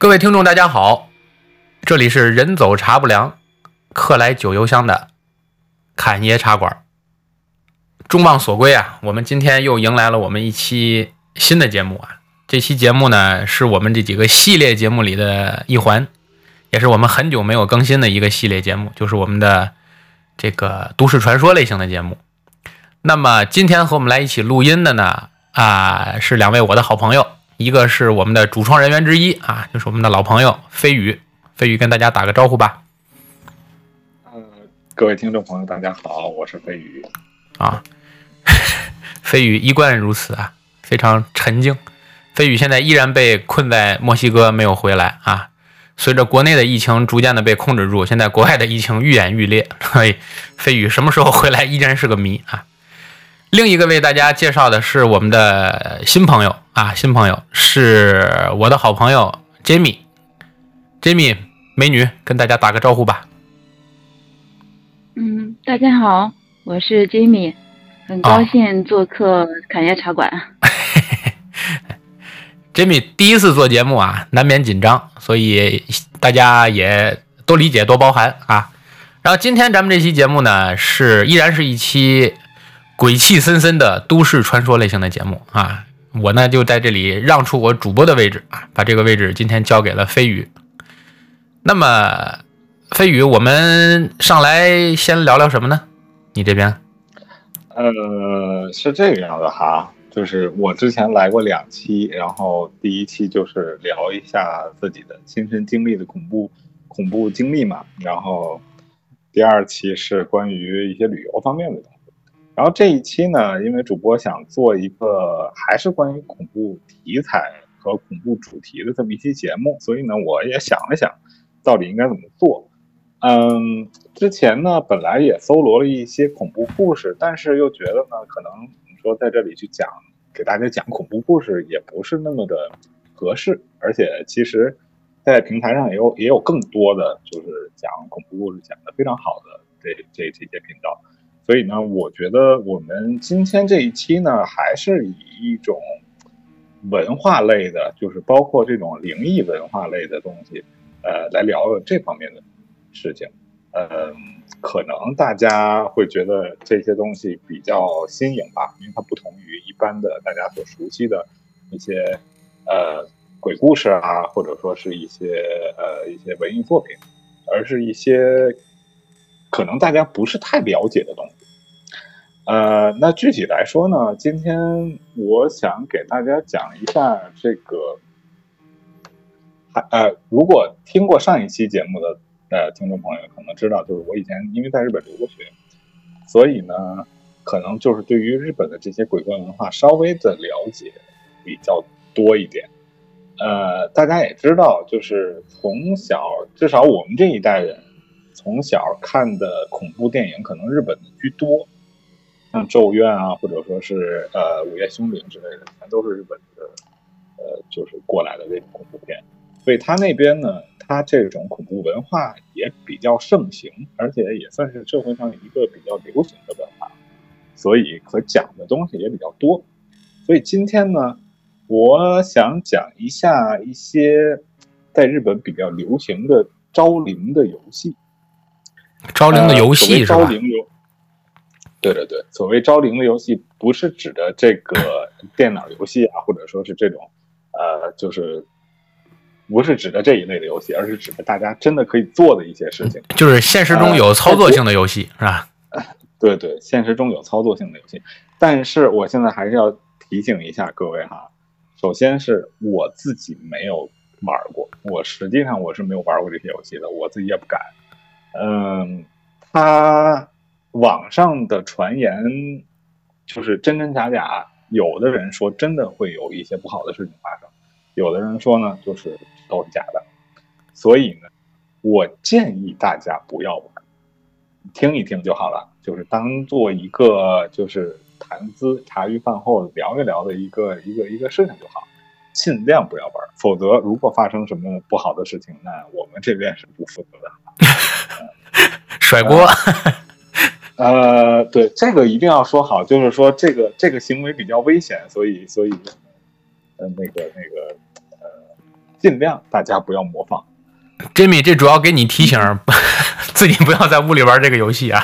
各位听众，大家好，这里是人走茶不凉，客来酒犹香的侃爷茶馆。众望所归啊，我们今天又迎来了我们一期新的节目啊。这期节目呢，是我们这几个系列节目里的一环，也是我们很久没有更新的一个系列节目，就是我们的这个都市传说类型的节目。那么今天和我们来一起录音的呢，啊，是两位我的好朋友，一个是我们的主创人员之一啊，就是我们的老朋友飞宇。飞宇跟大家打个招呼吧。呃，各位听众朋友，大家好，我是飞宇。啊，飞宇一贯如此啊，非常沉静。飞宇现在依然被困在墨西哥，没有回来啊。随着国内的疫情逐渐的被控制住，现在国外的疫情愈演愈烈，所以飞宇什么时候回来依然是个谜啊。另一个为大家介绍的是我们的新朋友啊，新朋友是我的好朋友 Jamie，Jamie 美女，跟大家打个招呼吧。嗯，大家好，我是 Jamie，很高兴做客侃爷茶馆。Jamie 第一次做节目啊，难免紧张，所以大家也多理解多包涵啊。然后今天咱们这期节目呢，是依然是一期鬼气森森的都市传说类型的节目啊。我呢就在这里让出我主播的位置啊，把这个位置今天交给了飞宇。那么飞宇，我们上来先聊聊什么呢？你这边？呃，是这个样子哈，就是我之前来过两期，然后第一期就是聊一下自己的亲身经历的恐怖恐怖经历嘛，然后第二期是关于一些旅游方面的东西，然后这一期呢，因为主播想做一个还是关于恐怖题材和恐怖主题的这么一期节目，所以呢，我也想了想，到底应该怎么做。嗯，之前呢，本来也搜罗了一些恐怖故事，但是又觉得呢，可能你说在这里去讲，给大家讲恐怖故事也不是那么的合适，而且其实，在平台上也有也有更多的就是讲恐怖故事讲的非常好的这这这些频道，所以呢，我觉得我们今天这一期呢，还是以一种文化类的，就是包括这种灵异文化类的东西，呃，来聊聊这方面的。事情，嗯，可能大家会觉得这些东西比较新颖吧，因为它不同于一般的大家所熟悉的一些呃鬼故事啊，或者说是一些呃一些文艺作品，而是一些可能大家不是太了解的东西。呃，那具体来说呢，今天我想给大家讲一下这个，还呃，如果听过上一期节目的。呃，听众朋友可能知道，就是我以前因为在日本留过学，所以呢，可能就是对于日本的这些鬼怪文化稍微的了解比较多一点。呃，大家也知道，就是从小至少我们这一代人从小看的恐怖电影，可能日本的居多，像《咒怨》啊，或者说是呃《午夜凶铃》之类的，全都是日本的呃就是过来的这种恐怖片。所以他那边呢。他这种恐怖文化也比较盛行，而且也算是社会上一个比较流行的文化，所以可讲的东西也比较多。所以今天呢，我想讲一下一些在日本比较流行的招灵的游戏。招灵的游戏是吧？招灵游，对对对，所谓招灵的游戏，不是指的这个 电脑游戏啊，或者说是这种呃，就是。不是指的这一类的游戏，而是指的大家真的可以做的一些事情，就是现实中有操作性的游戏，呃、是吧？对对，现实中有操作性的游戏。但是我现在还是要提醒一下各位哈，首先是我自己没有玩过，我实际上我是没有玩过这些游戏的，我自己也不敢。嗯，他网上的传言就是真真假假，有的人说真的会有一些不好的事情发生，有的人说呢就是。都是假的，所以呢，我建议大家不要玩，听一听就好了，就是当做一个就是谈资、茶余饭后聊一聊的一个一个一个事情就好，尽量不要玩，否则如果发生什么不好的事情，那我们这边是不负责的，甩锅。呃，对，这个一定要说好，就是说这个这个行为比较危险，所以所以，呃，那个那个。呃尽量大家不要模仿。Jimmy，这主要给你提醒，自己不要在屋里玩这个游戏啊。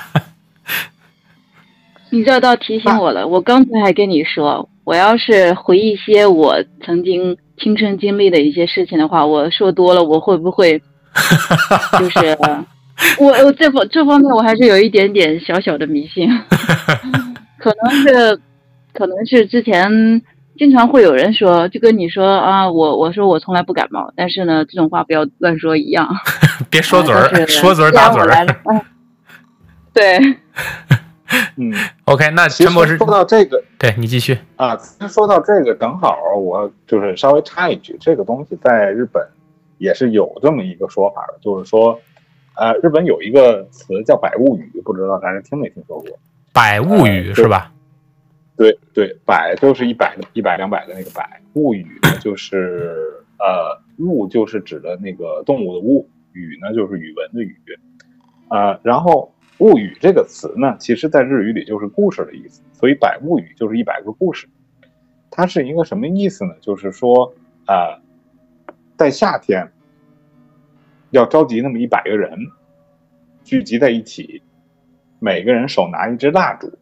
你这倒提醒我了，我刚才还跟你说，我要是回忆一些我曾经亲身经历的一些事情的话，我说多了，我会不会 就是我我这方这方面我还是有一点点小小的迷信，可能是可能是之前经常会有人说，就跟你说啊，我我说我从来不感冒，但是呢，这种话不要乱说一样，别说嘴儿，啊说嘴儿打嘴儿。嗯，对。嗯，OK，那其实陈博士说，到这个对你继续。啊，说到这个，正好我就是稍微插一句，这个东西在日本也是有这么一个说法的，就是说，呃，日本有一个词叫“百物语”，不知道大家听没听说过？百物语呃是吧？对对，百就是一百一百两百的那个百，物语就是呃物就是指的那个动物的物，语呢就是语文的语，呃，然后物语这个词呢，其实在日语里就是故事的意思，所以百物语就是一百个故事。它是一个什么意思呢？就是说，呃，在夏天要召集那么一百个人聚集在一起，每个人手拿一支蜡烛。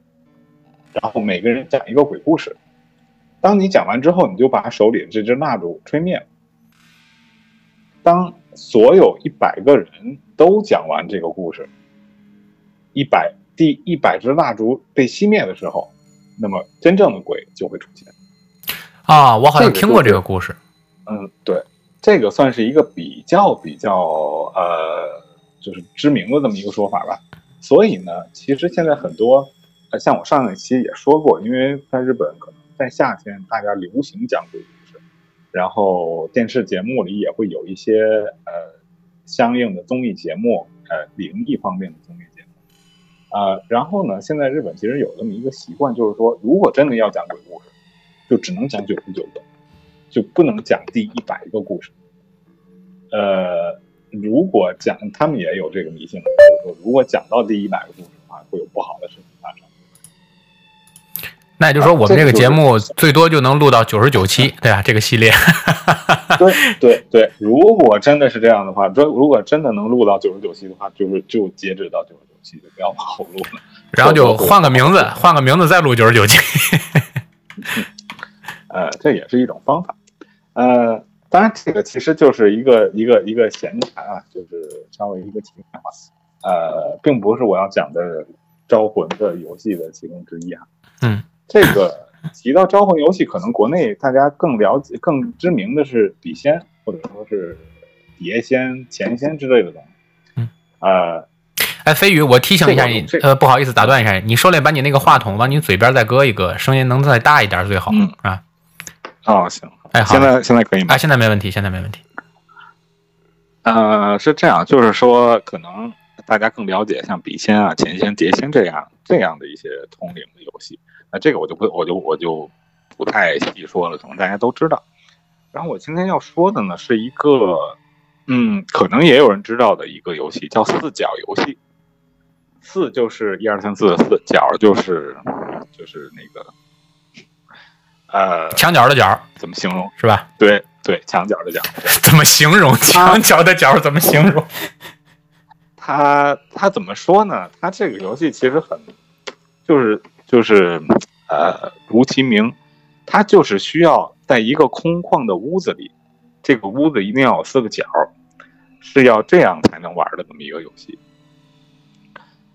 然后每个人讲一个鬼故事。当你讲完之后，你就把手里的这支蜡烛吹灭。当所有一百个人都讲完这个故事，一百第一百支蜡烛被熄灭的时候，那么真正的鬼就会出现。啊，我好像听过这个故事。嗯，对，这个算是一个比较比较呃，就是知名的这么一个说法吧。所以呢，其实现在很多，呃，像我上一期也说过，因为在日本可能在夏天大家流行讲鬼故事，然后电视节目里也会有一些呃相应的综艺节目，呃，灵异方面的综艺节目。呃，然后呢，现在日本其实有这么一个习惯，就是说，如果真的要讲鬼故事，就只能讲九十九个。就不能讲第一百个故事。呃，如果讲，他们也有这个迷信，就是说，如果讲到第一百个故事的话，会有不好的事情发生。那也就是说，我们这个节目最多就能录到九十九期，对吧？这个系列。对对对，如果真的是这样的话，如如果真的能录到九十九期的话，就是就截止到九十九期，就不要往后录了。然后就换个名字，换个名字再录九十九期。呃，这也是一种方法。呃，当然，这个其实就是一个一个一个闲谈啊，就是稍微一个题外话。呃，并不是我要讲的招魂的游戏的其中之一啊。嗯，这个提到招魂游戏，可能国内大家更了解、更知名的是笔仙，或者说是碟仙、钱仙之类的东西。嗯，呃，哎，飞宇，我提醒一下你这，个呃，不好意思打断一下你，你手里把你那个话筒往你嘴边再搁一搁，声音能再大一点最好嗯啊。哦，行，哎，好现，在现在可以吗哎，？现在没问题，现在没问题。呃，是这样，就是说，可能大家更了解像笔仙啊、钱仙、碟仙这样这样的一些通灵的游戏。那这个我就不，我就我就不太细说了，可能大家都知道。然后我今天要说的呢，是一个，嗯，可能也有人知道的一个游戏，叫四角游戏。四就是一二三四的四，角就是就是那个，呃，墙角的角怎么形容？是吧？对对，墙角的角。怎么形容墙角的角？怎么形容？它它 怎么说呢？它这个游戏其实很，就是就是呃，如其名，它就是需要在一个空旷的屋子里，这个屋子一定要有四个角，是要这样才能玩的这么一个游戏。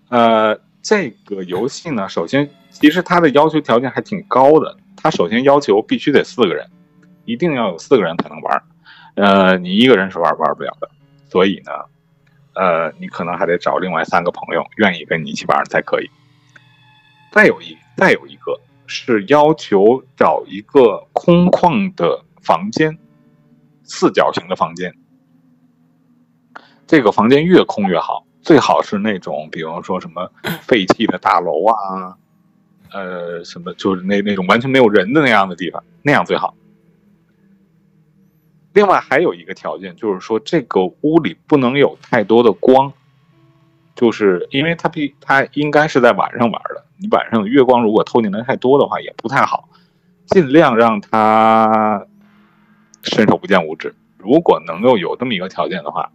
呃，这个游戏呢，首先其实它的要求条件还挺高的，它首先要求必须得四个人，一定要有四个人才能玩，呃，你一个人是玩玩不了的，所以呢。呃，你可能还得找另外三个朋友愿意跟你一起玩才可以。再有一再有一个是要求找一个空旷的房间，四角形的房间。这个房间越空越好，最好是那种比如说什么废弃的大楼啊，呃，什么就是那那种完全没有人的那样的地方，那样最好。另外还有一个条件，就是说这个屋里不能有太多的光，就是因为它必它应该是在晚上玩的，你晚上月光如果透进来太多的话也不太好，尽量让它伸手不见五指，如果能够有这么一个条件的话，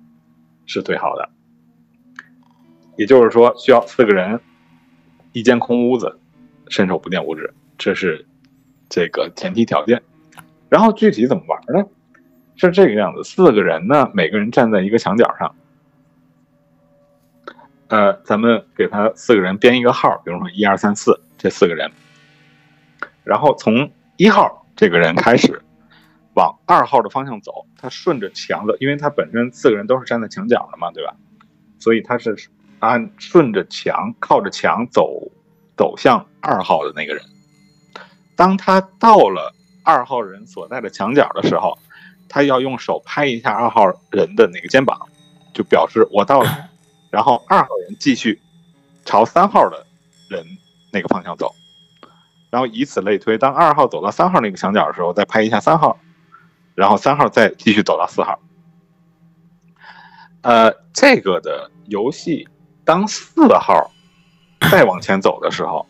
是最好的。也就是说，需要四个人，一间空屋子，伸手不见五指，这是这个前提条件。然后具体怎么玩呢？是这个样子：四个人呢，每个人站在一个墙角上。呃，咱们给他四个人编一个号，比如说一二三四这四个人，然后从一号这个人开始往二号的方向走，他顺着墙的，因为他本身四个人都是站在墙角的嘛，对吧？所以他是按顺着墙靠着墙走，走向二号的那个人。当他到了二号人所在的墙角的时候，他要用手拍一下二号人的那个肩膀，就表示我到了。然后二号人继续朝三号的人那个方向走，然后以此类推。当二号走到三号那个墙角的时候，再拍一下三号，然后三号再继续走到四号。呃，这个的游戏，当四号再往前走的时候，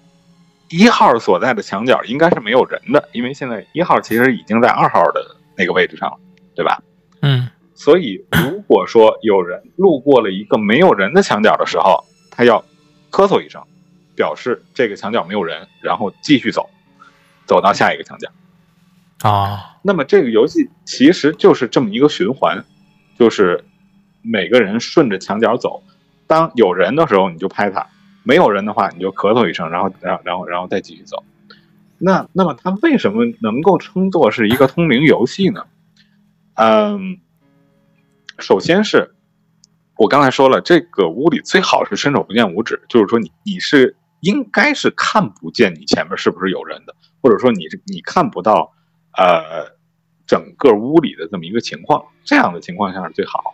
一号所在的墙角应该是没有人的，因为现在一号其实已经在二号的那个位置上了，对吧？嗯。所以，如果说有人路过了一个没有人的墙角的时候，他要咳嗽一声，表示这个墙角没有人，然后继续走，走到下一个墙角。啊，那么这个游戏其实就是这么一个循环，就是每个人顺着墙角走，当有人的时候你就拍他，没有人的话你就咳嗽一声，然后，然后，然后，然后再继续走。那，那么它为什么能够称作是一个通灵游戏呢？嗯。首先是，我刚才说了，这个屋里最好是伸手不见五指，就是说你你是应该是看不见你前面是不是有人的，或者说你你看不到呃整个屋里的这么一个情况，这样的情况下是最好。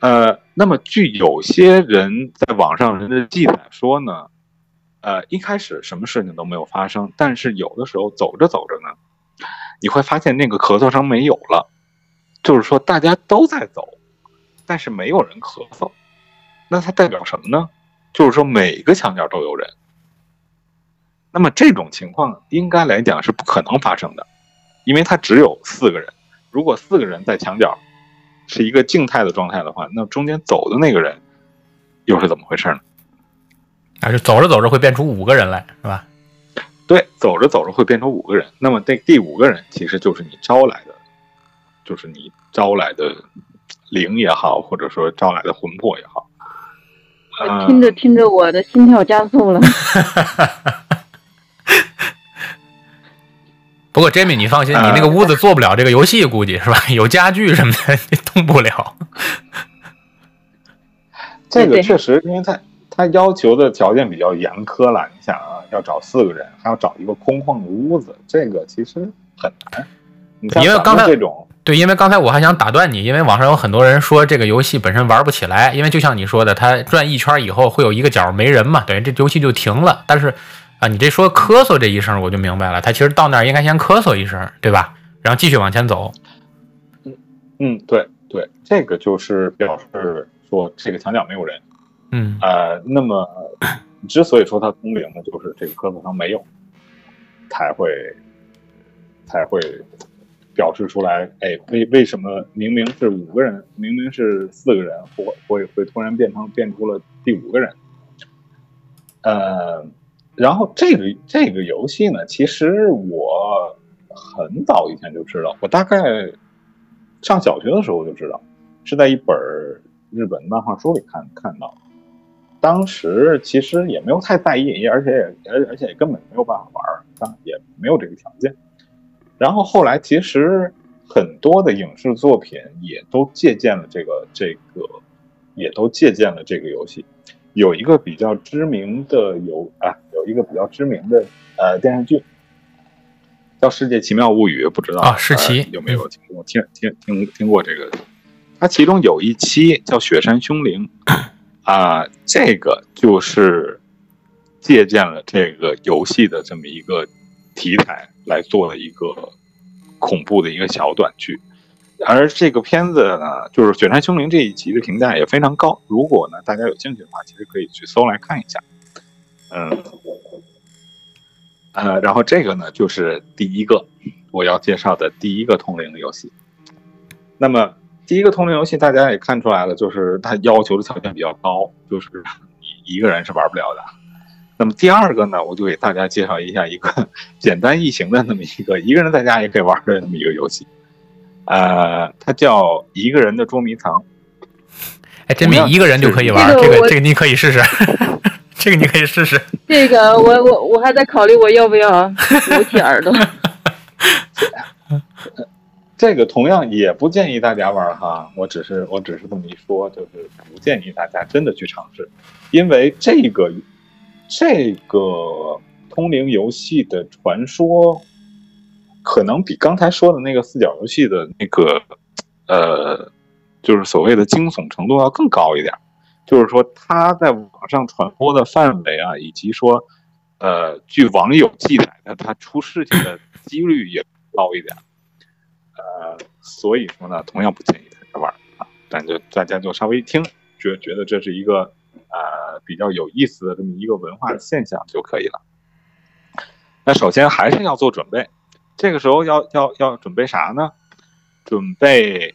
呃，那么据有些人在网上人的记载说呢，呃一开始什么事情都没有发生，但是有的时候走着走着呢，你会发现那个咳嗽声没有了。就是说，大家都在走，但是没有人咳嗽，那它代表什么呢？就是说，每个墙角都有人。那么这种情况应该来讲是不可能发生的，因为它只有四个人。如果四个人在墙角是一个静态的状态的话，那中间走的那个人又是怎么回事呢？啊，就走着走着会变出五个人来，是吧？对，走着走着会变成五个人。那么这第五个人其实就是你招来的。就是你招来的灵也好，或者说招来的魂魄也好，我听着听着，我的心跳加速了。不过，Jamie，你放心，你那个屋子做不了这个游戏，估计是吧？有家具什么的，你动不了。这个确实，因为他他要求的条件比较严苛了。你想啊，要找四个人，还要找一个空旷的屋子，这个其实很难。因为刚才这种。对，因为刚才我还想打断你，因为网上有很多人说这个游戏本身玩不起来，因为就像你说的，它转一圈以后会有一个角没人嘛，等于这游戏就停了。但是啊，你这说咳嗽这一声，我就明白了，他其实到那儿应该先咳嗽一声，对吧？然后继续往前走。嗯嗯，对对，这个就是表示说这个墙角没有人。嗯呃，那么之所以说它通灵呢，就是这个咳嗽声没有，才会才会。表示出来，哎，为为什么明明是五个人，明明是四个人，会会会突然变成变出了第五个人？呃，然后这个这个游戏呢，其实我很早以前就知道，我大概上小学的时候就知道，是在一本日本漫画书里看看到。当时其实也没有太在意，而且也而而且也根本没有办法玩，也没有这个条件。然后后来，其实很多的影视作品也都借鉴了这个这个，也都借鉴了这个游戏。有一个比较知名的游啊，有一个比较知名的呃电视剧叫《世界奇妙物语》，不知道啊，世奇有没有听过？听听听听过这个？它其中有一期叫《雪山凶灵》啊，这个就是借鉴了这个游戏的这么一个题材。来做了一个恐怖的一个小短剧，而这个片子呢，就是《雪山凶灵》这一集的评价也非常高。如果呢大家有兴趣的话，其实可以去搜来看一下。嗯，呃，然后这个呢就是第一个我要介绍的第一个通灵的游戏。那么第一个通灵游戏，大家也看出来了，就是它要求的条件比较高，就是你一个人是玩不了的。那么第二个呢，我就给大家介绍一下一个 简单易行的那么一个一个人在家也可以玩的那么一个游戏，呃，它叫一个人的捉迷藏。哎，真米一个人就可以玩，这个这个你可以试试，这个你可以试试。这个我我我还在考虑我要不要捂起耳朵。这个同样也不建议大家玩哈，我只是我只是这么一说，就是不建议大家真的去尝试，因为这个这个通灵游戏的传说，可能比刚才说的那个四角游戏的那个呃。就是所谓的惊悚程度要更高一点，就是说它在网上传播的范围啊，以及说，呃，据网友记载的，它出事情的几率也高一点，呃，所以说呢，同样不建议大家玩啊，但就大家就稍微一听，觉觉得这是一个呃比较有意思的这么一个文化现象就可以了。那首先还是要做准备，这个时候要要要准备啥呢？准备。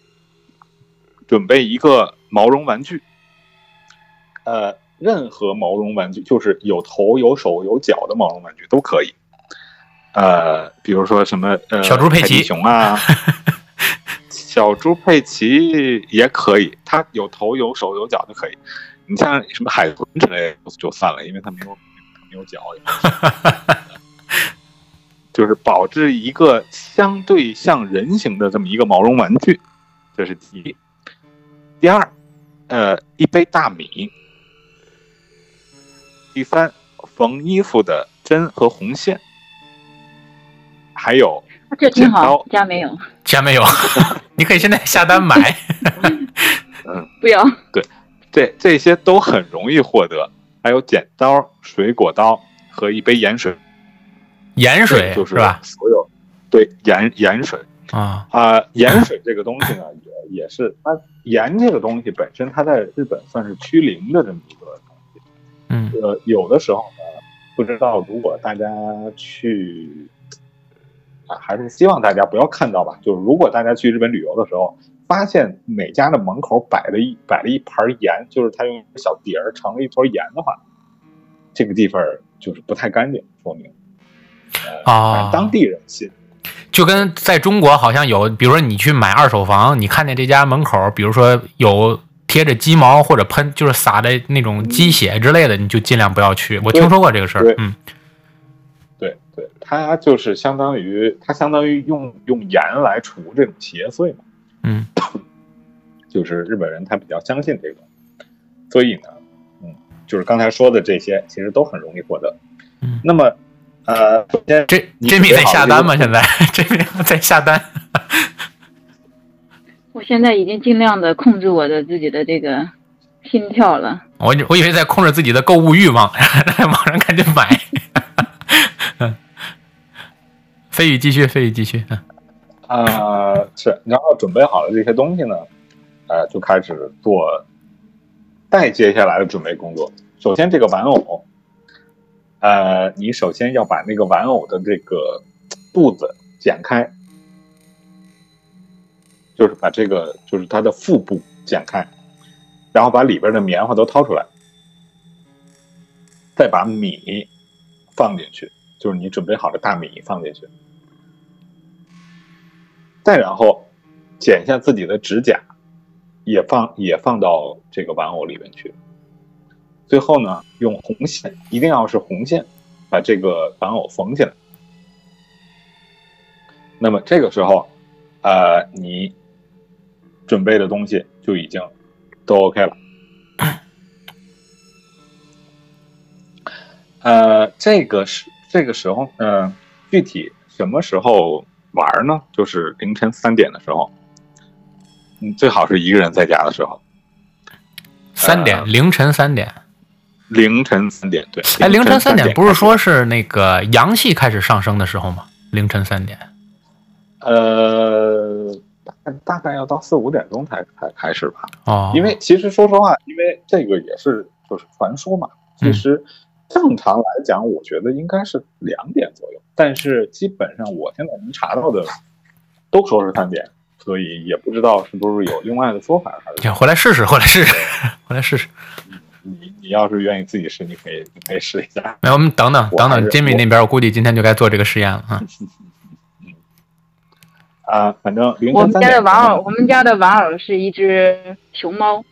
准备一个毛绒玩具，呃，任何毛绒玩具，就是有头、有手、有脚的毛绒玩具都可以。呃，比如说什么呃，小猪佩奇熊啊，小猪佩奇也可以，它有头、有手、有脚就可以。你像什么海豚之类就算了，因为它没有没有脚，就是保质一个相对像人形的这么一个毛绒玩具，这是第一。第二，呃，一杯大米。第三，缝衣服的针和红线，还有这挺好，家没有，家没有，你可以现在下单买。嗯，不要。对，这这些都很容易获得，还有剪刀、水果刀和一杯盐水。盐水就是吧？所有对盐盐水啊啊，盐水这个东西呢，也也是它。盐这个东西本身，它在日本算是趋零的这么一个东西。嗯，呃，有的时候呢，不知道如果大家去啊，还是希望大家不要看到吧。就是如果大家去日本旅游的时候，发现每家的门口摆了一摆了一盘盐，就是他用小碟儿盛了一坨盐的话，这个地方就是不太干净，说明啊，当地人信。就跟在中国好像有，比如说你去买二手房，你看见这家门口，比如说有贴着鸡毛或者喷，就是撒的那种鸡血之类的，你就尽量不要去。我听说过这个事儿，嗯，对对，它就是相当于它相当于用用盐来除这种邪祟嘛，嗯，就是日本人他比较相信这个，所以呢，嗯，就是刚才说的这些其实都很容易获得，嗯，那么。呃，这这米在下单吗？现在 这米在下单。我现在已经尽量的控制我的自己的这个心跳了。我我以为在控制自己的购物欲望，在网上赶紧买。嗯，飞宇继续，飞宇继续。啊，是，然后准备好了这些东西呢，呃，就开始做再接下来的准备工作。首先，这个玩偶。呃，你首先要把那个玩偶的这个肚子剪开，就是把这个就是它的腹部剪开，然后把里边的棉花都掏出来，再把米放进去，就是你准备好的大米放进去，再然后剪下自己的指甲，也放也放到这个玩偶里面去。最后呢，用红线，一定要是红线，把这个玩偶缝起来。那么这个时候，呃，你准备的东西就已经都 OK 了。呃，这个是这个时候，嗯，具体什么时候玩呢？就是凌晨三点的时候，嗯，最好是一个人在家的时候。三点，凌晨三点。凌晨三点，对，哎，凌晨三点不是说是那个阳气开始上升的时候吗？凌晨三点，呃，大大概要到四五点钟才才开始吧。哦，因为其实说实话，因为这个也是就是传说嘛。其实正常来讲，我觉得应该是两点左右，但是基本上我现在能查到的都说是三点，所以也不知道是不是有另外的说法，还是回来试试，回来试试，回来试试。你你要是愿意自己试，你可以你可以试一下。那我们等等等等，Jimmy 那边我估计今天就该做这个实验了啊。啊，反正凌我们家的玩偶，我们家的玩偶是一只熊猫，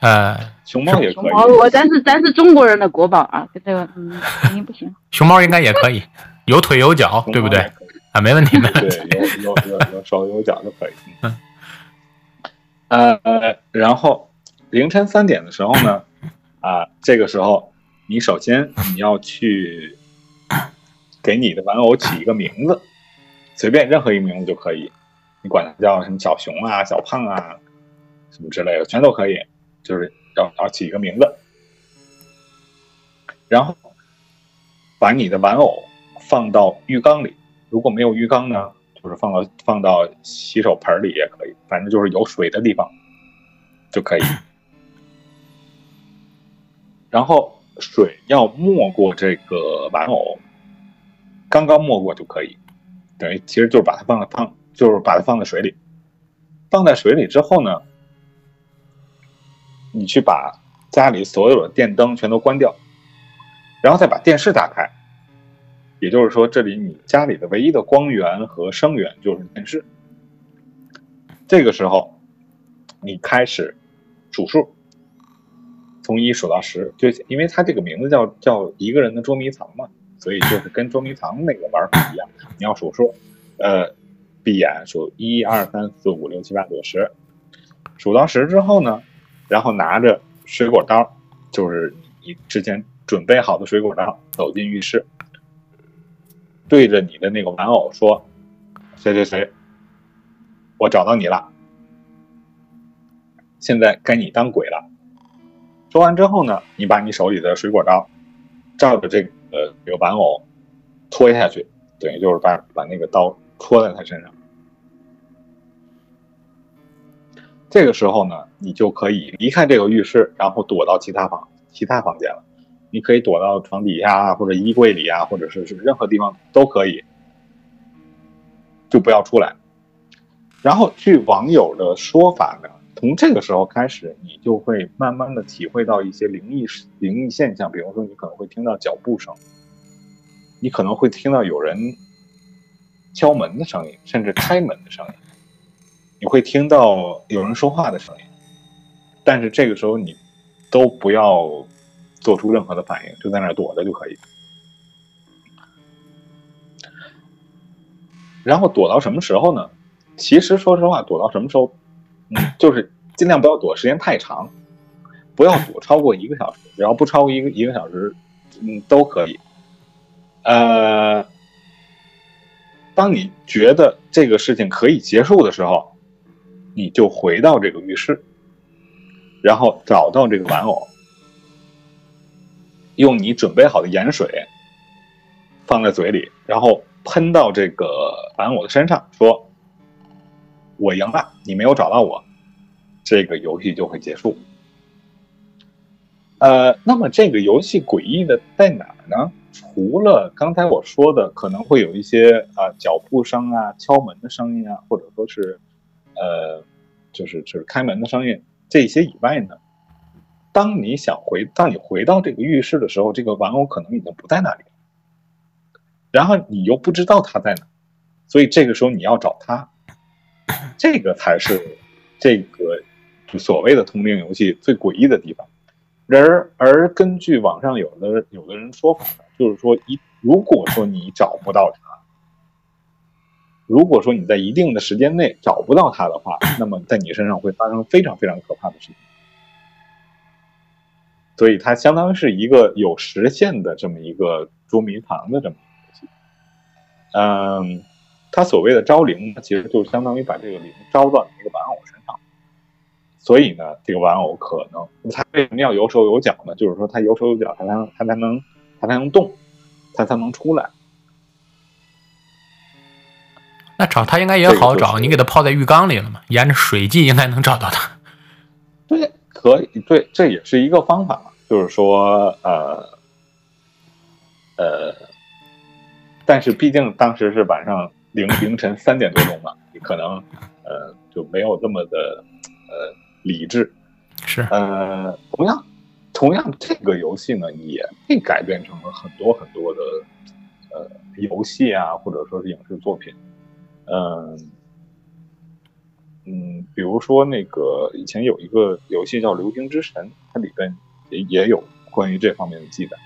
呃，熊猫也可以，熊猫，我咱是咱是中国人的国宝啊，这个嗯肯定不行。熊猫应该也可以，有腿有脚，对不对啊？没问题，没问题。对，有有有有手有脚就可以。嗯，呃，然后凌晨三点的时候呢，啊，这个时候你首先你要去给你的玩偶起一个名字，随便任何一个名字就可以，你管它叫什么小熊啊、小胖啊，什么之类的，全都可以，就是要要起一个名字，然后把你的玩偶放到浴缸里。如果没有浴缸呢，就是放到放到洗手盆里也可以，反正就是有水的地方就可以。然后水要没过这个玩偶，刚刚没过就可以，等于其实就是把它放在放，就是把它放在水里。放在水里之后呢，你去把家里所有的电灯全都关掉，然后再把电视打开。也就是说，这里你家里的唯一的光源和声源就是电视。这个时候，你开始数数，从一数到十，就因为它这个名字叫叫一个人的捉迷藏嘛，所以就是跟捉迷藏那个玩法一样，你要数数，呃，闭眼数一二三四五六七八九十，数到十之后呢，然后拿着水果刀，就是你之前准备好的水果刀，走进浴室。对着你的那个玩偶说：“谁谁谁，我找到你了，现在该你当鬼了。”说完之后呢，你把你手里的水果刀照着这个呃这个玩偶戳下去，等于就是把把那个刀戳在他身上。这个时候呢，你就可以离开这个浴室，然后躲到其他房其他房间了。你可以躲到床底下啊，或者衣柜里啊，或者是是任何地方都可以，就不要出来。然后据网友的说法呢，从这个时候开始，你就会慢慢的体会到一些灵异灵异现象，比如说你可能会听到脚步声，你可能会听到有人敲门的声音，甚至开门的声音，你会听到有人说话的声音，但是这个时候你都不要。做出任何的反应，就在那儿躲着就可以。然后躲到什么时候呢？其实说实话，躲到什么时候，嗯，就是尽量不要躲时间太长，不要躲超过一个小时，只要不超过一个一个小时，嗯，都可以。呃，当你觉得这个事情可以结束的时候，你就回到这个浴室，然后找到这个玩偶。用你准备好的盐水放在嘴里，然后喷到这个玩偶的身上，说：“我赢了，你没有找到我，这个游戏就会结束。”呃，那么这个游戏诡异的在哪儿呢？除了刚才我说的可能会有一些啊脚步声啊、敲门的声音啊，或者说是呃就是就是开门的声音这些以外呢？当你想回，当你回到这个浴室的时候，这个玩偶可能已经不在那里了，然后你又不知道它在哪，所以这个时候你要找它，这个才是这个所谓的通灵游戏最诡异的地方。然而而根据网上有的有的人说法呢，就是说一如果说你找不到它，如果说你在一定的时间内找不到它的话，那么在你身上会发生非常非常可怕的事情。所以它相当于是一个有时限的这么一个捉迷藏的这么一个游戏。嗯，它所谓的招灵，其实就相当于把这个灵招到你这个玩偶身上。所以呢，这个玩偶可能它为什么要有手有脚呢？就是说它有手有脚，它才能它才能它才能动，它才能出来。那找它应该也好找，你给它泡在浴缸里了嘛，沿着水迹应该能找到它。对，可以，对，这也是一个方法嘛。就是说，呃，呃，但是毕竟当时是晚上凌凌晨三点多钟嘛，可能呃就没有这么的呃理智。是，呃，同样，同样这个游戏呢也被改编成了很多很多的呃游戏啊，或者说是影视作品。嗯嗯，比如说那个以前有一个游戏叫《流星之神》，它里边也也有关于这方面的记载，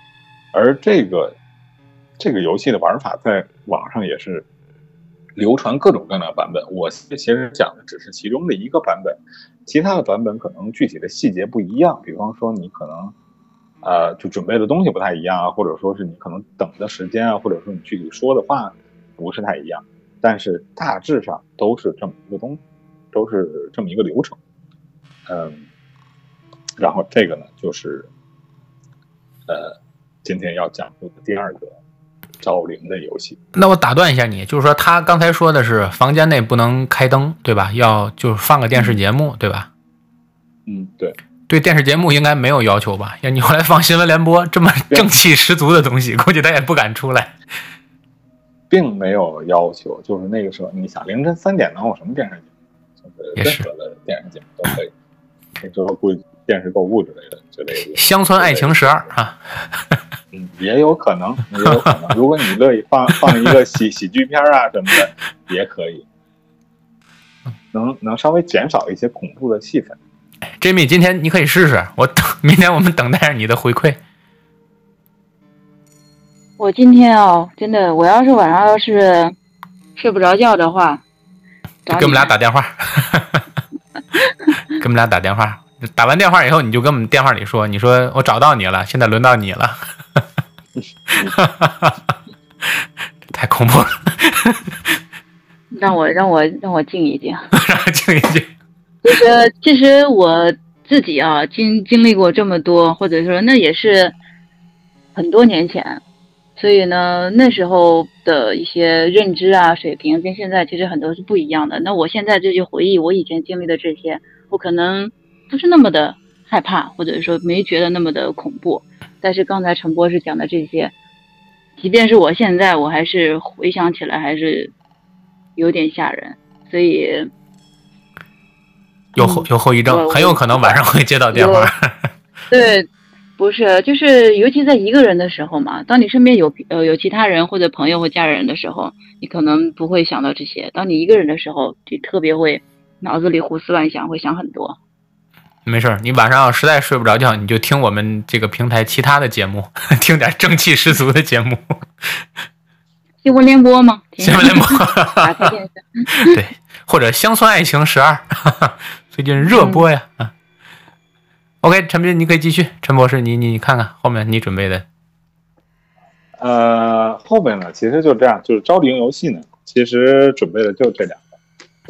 而这个这个游戏的玩法在网上也是流传各种各样的版本。我其实讲的只是其中的一个版本，其他的版本可能具体的细节不一样，比方说你可能呃就准备的东西不太一样啊，或者说是你可能等的时间啊，或者说你具体说的话不是太一样。但是大致上都是这么一个东，都是这么一个流程，嗯，然后这个呢就是呃今天要讲述的第二个招灵的游戏。那我打断一下你，就是说他刚才说的是房间内不能开灯，对吧？要就是放个电视节目，对吧？嗯，对。对电视节目应该没有要求吧？要你后来放新闻联播这么正气十足的东西，估计他也不敢出来。并没有要求，就是那个时候，你想凌晨三点能有什么电视节目？就是任何的电视节目都可以。那时候估计电视购物之类的之类的。乡村爱情十二啊，嗯，也有可能，也有可能。如果你乐意放放一个喜喜剧片啊什么的，也可以，能能稍微减少一些恐怖的气氛。Jimmy，今天你可以试试，我等明天我们等待着你的回馈。我今天哦，真的，我要是晚上要是睡不着觉的话，给我们俩打电话，给我们俩打电话。打完电话以后，你就跟我们电话里说：“你说我找到你了，现在轮到你了。”太恐怖了！让我让我让我静一静，让我静一静。其实其实我自己啊，经经历过这么多，或者说那也是很多年前。所以呢，那时候的一些认知啊、水平跟现在其实很多是不一样的。那我现在就去回忆我以前经历的这些，我可能不是那么的害怕，或者说没觉得那么的恐怖。但是刚才陈博士讲的这些，即便是我现在，我还是回想起来还是有点吓人。所以有后有后遗症，很有可能晚上会接到电话。对。不是，就是尤其在一个人的时候嘛。当你身边有呃有其他人或者朋友或家人的时候，你可能不会想到这些。当你一个人的时候，就特别会脑子里胡思乱想，会想很多。没事，你晚上实在睡不着觉，你就听我们这个平台其他的节目，听点正气十足的节目。新闻联播吗？新闻联播。打开电视。对，或者《乡村爱情十二》，最近热播呀。OK，陈斌，你可以继续。陈博士，你你你看看后面你准备的。呃，后面呢，其实就这样，就是招灵游戏呢，其实准备的就这两个，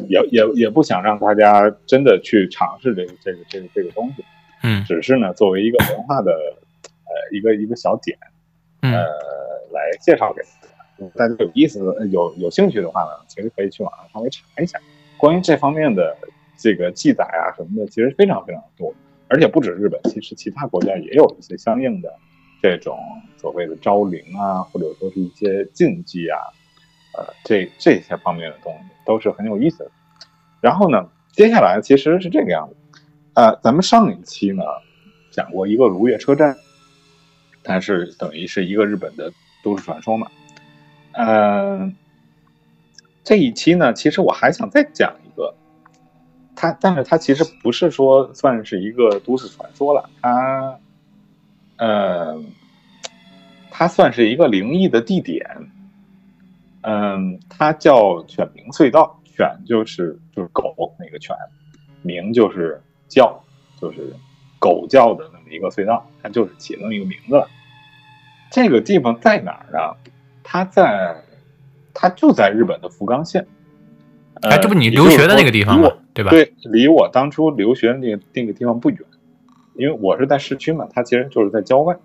也也也不想让大家真的去尝试这个这个这个这个东西，嗯，只是呢作为一个文化的呃一个一个小点，呃来介绍给大家。大家有意思的有有兴趣的话呢，其实可以去网上稍微查一下，关于这方面的这个记载啊什么的，其实非常非常多。而且不止日本，其实其他国家也有一些相应的这种所谓的招灵啊，或者说是一些禁忌啊，呃，这这些方面的东西都是很有意思的。然后呢，接下来其实是这个样子，呃，咱们上一期呢讲过一个如月车站，它是等于是一个日本的都市传说嘛，嗯，这一期呢，其实我还想再讲一个。它，但是它其实不是说算是一个都市传说了，它，呃，它算是一个灵异的地点，嗯，它叫犬鸣隧道，犬就是就是狗那个犬，鸣就是叫，就是狗叫的那么一个隧道，它就是起那么一个名字了。这个地方在哪儿啊？它在，它就在日本的福冈县。哎，这不你留学的那个地方吗？对吧？对，离我当初留学的那个那个地方不远，因为我是在市区嘛，它其实就是在郊外。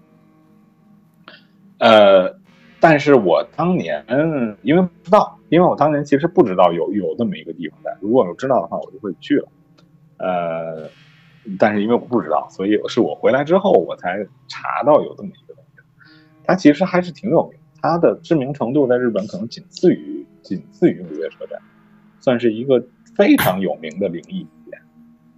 呃，但是我当年因为不知道，因为我当年其实不知道有有这么一个地方在，如果我知道的话，我就会去了。呃，但是因为我不知道，所以是我回来之后我才查到有这么一个东西。它其实还是挺有名，它的知名程度在日本可能仅次于仅次于纽约车站。算是一个非常有名的灵异点。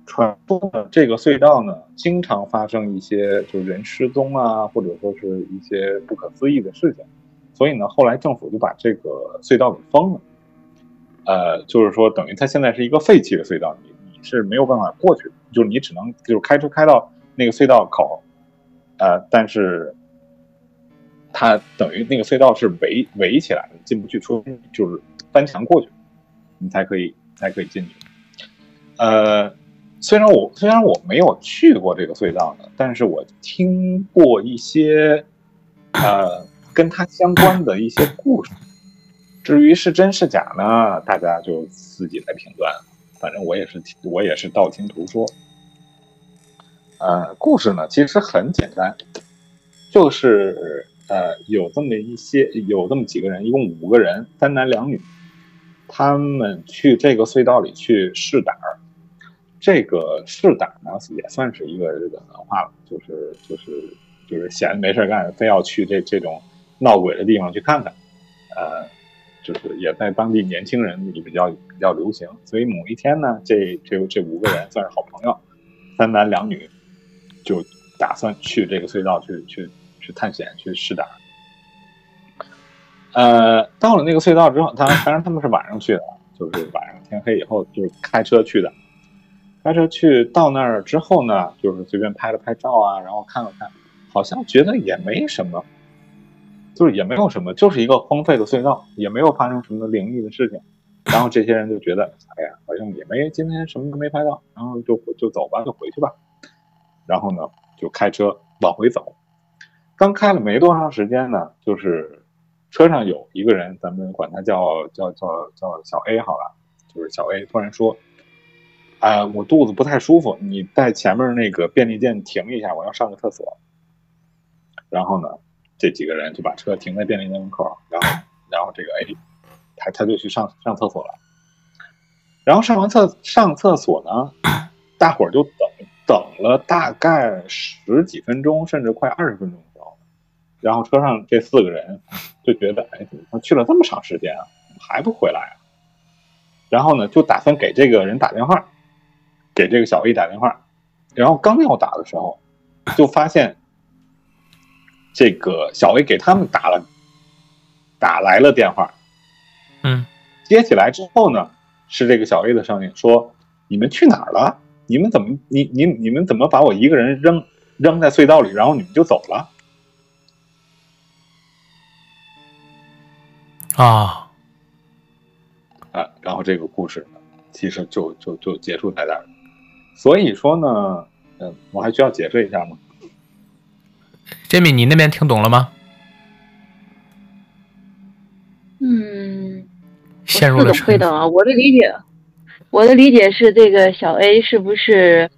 传说呢，这个隧道呢，经常发生一些就人失踪啊，或者说是一些不可思议的事情。所以呢，后来政府就把这个隧道给封了。呃，就是说，等于它现在是一个废弃的隧道，你你是没有办法过去的，就是你只能就是开车开到那个隧道口，呃，但是它等于那个隧道是围围起来的，进不去，除非就是翻墙过去，你才可以才可以进去。呃，虽然我虽然我没有去过这个隧道呢，但是我听过一些呃跟它相关的一些故事。至于是真是假呢，大家就自己来评断。反正我也是，我也是道听途说。呃，故事呢其实很简单，就是呃有这么一些，有这么几个人，一共五个人，三男两女，他们去这个隧道里去试胆儿。这个试胆呢也算是一个日本文化了，就是就是就是闲着没事干，非要去这这种闹鬼的地方去看看，呃。就是也在当地年轻人里比较比较流行，所以某一天呢，这这这五个人算是好朋友，三男两女，就打算去这个隧道去去去探险去试胆。呃，到了那个隧道之后，当然当然他们是晚上去的，就是晚上天黑以后就是开车去的，开车去到那儿之后呢，就是随便拍了拍照啊，然后看了看，好像觉得也没什么。就是也没有什么，就是一个荒废的隧道，也没有发生什么灵异的事情。然后这些人就觉得，哎呀，好像也没今天什么都没拍到，然后就就走吧，就回去吧。然后呢，就开车往回走。刚开了没多长时间呢，就是车上有一个人，咱们管他叫叫叫叫小 A 好了，就是小 A 突然说，啊，我肚子不太舒服，你在前面那个便利店停一下，我要上个厕所。然后呢？这几个人就把车停在便利店门口，然后，然后这个 A，他他就去上上厕所了。然后上完厕上厕所呢，大伙儿就等等了大概十几分钟，甚至快二十分钟的时候，然后车上这四个人就觉得，哎，怎么去了这么长时间啊，还不回来啊？然后呢，就打算给这个人打电话，给这个小 A 打电话。然后刚要打的时候，就发现。这个小 A 给他们打了，打来了电话，嗯，接起来之后呢，是这个小 A 的声音说：“你们去哪儿了？你们怎么你你你们怎么把我一个人扔扔在隧道里，然后你们就走了？”啊啊，然后这个故事呢，其实就就就结束在这儿。所以说呢，嗯，我还需要解释一下吗？杰米，你那边听懂了吗？嗯，陷入了沉思。啊，我的理解，我的理解是，这个小 A 是不是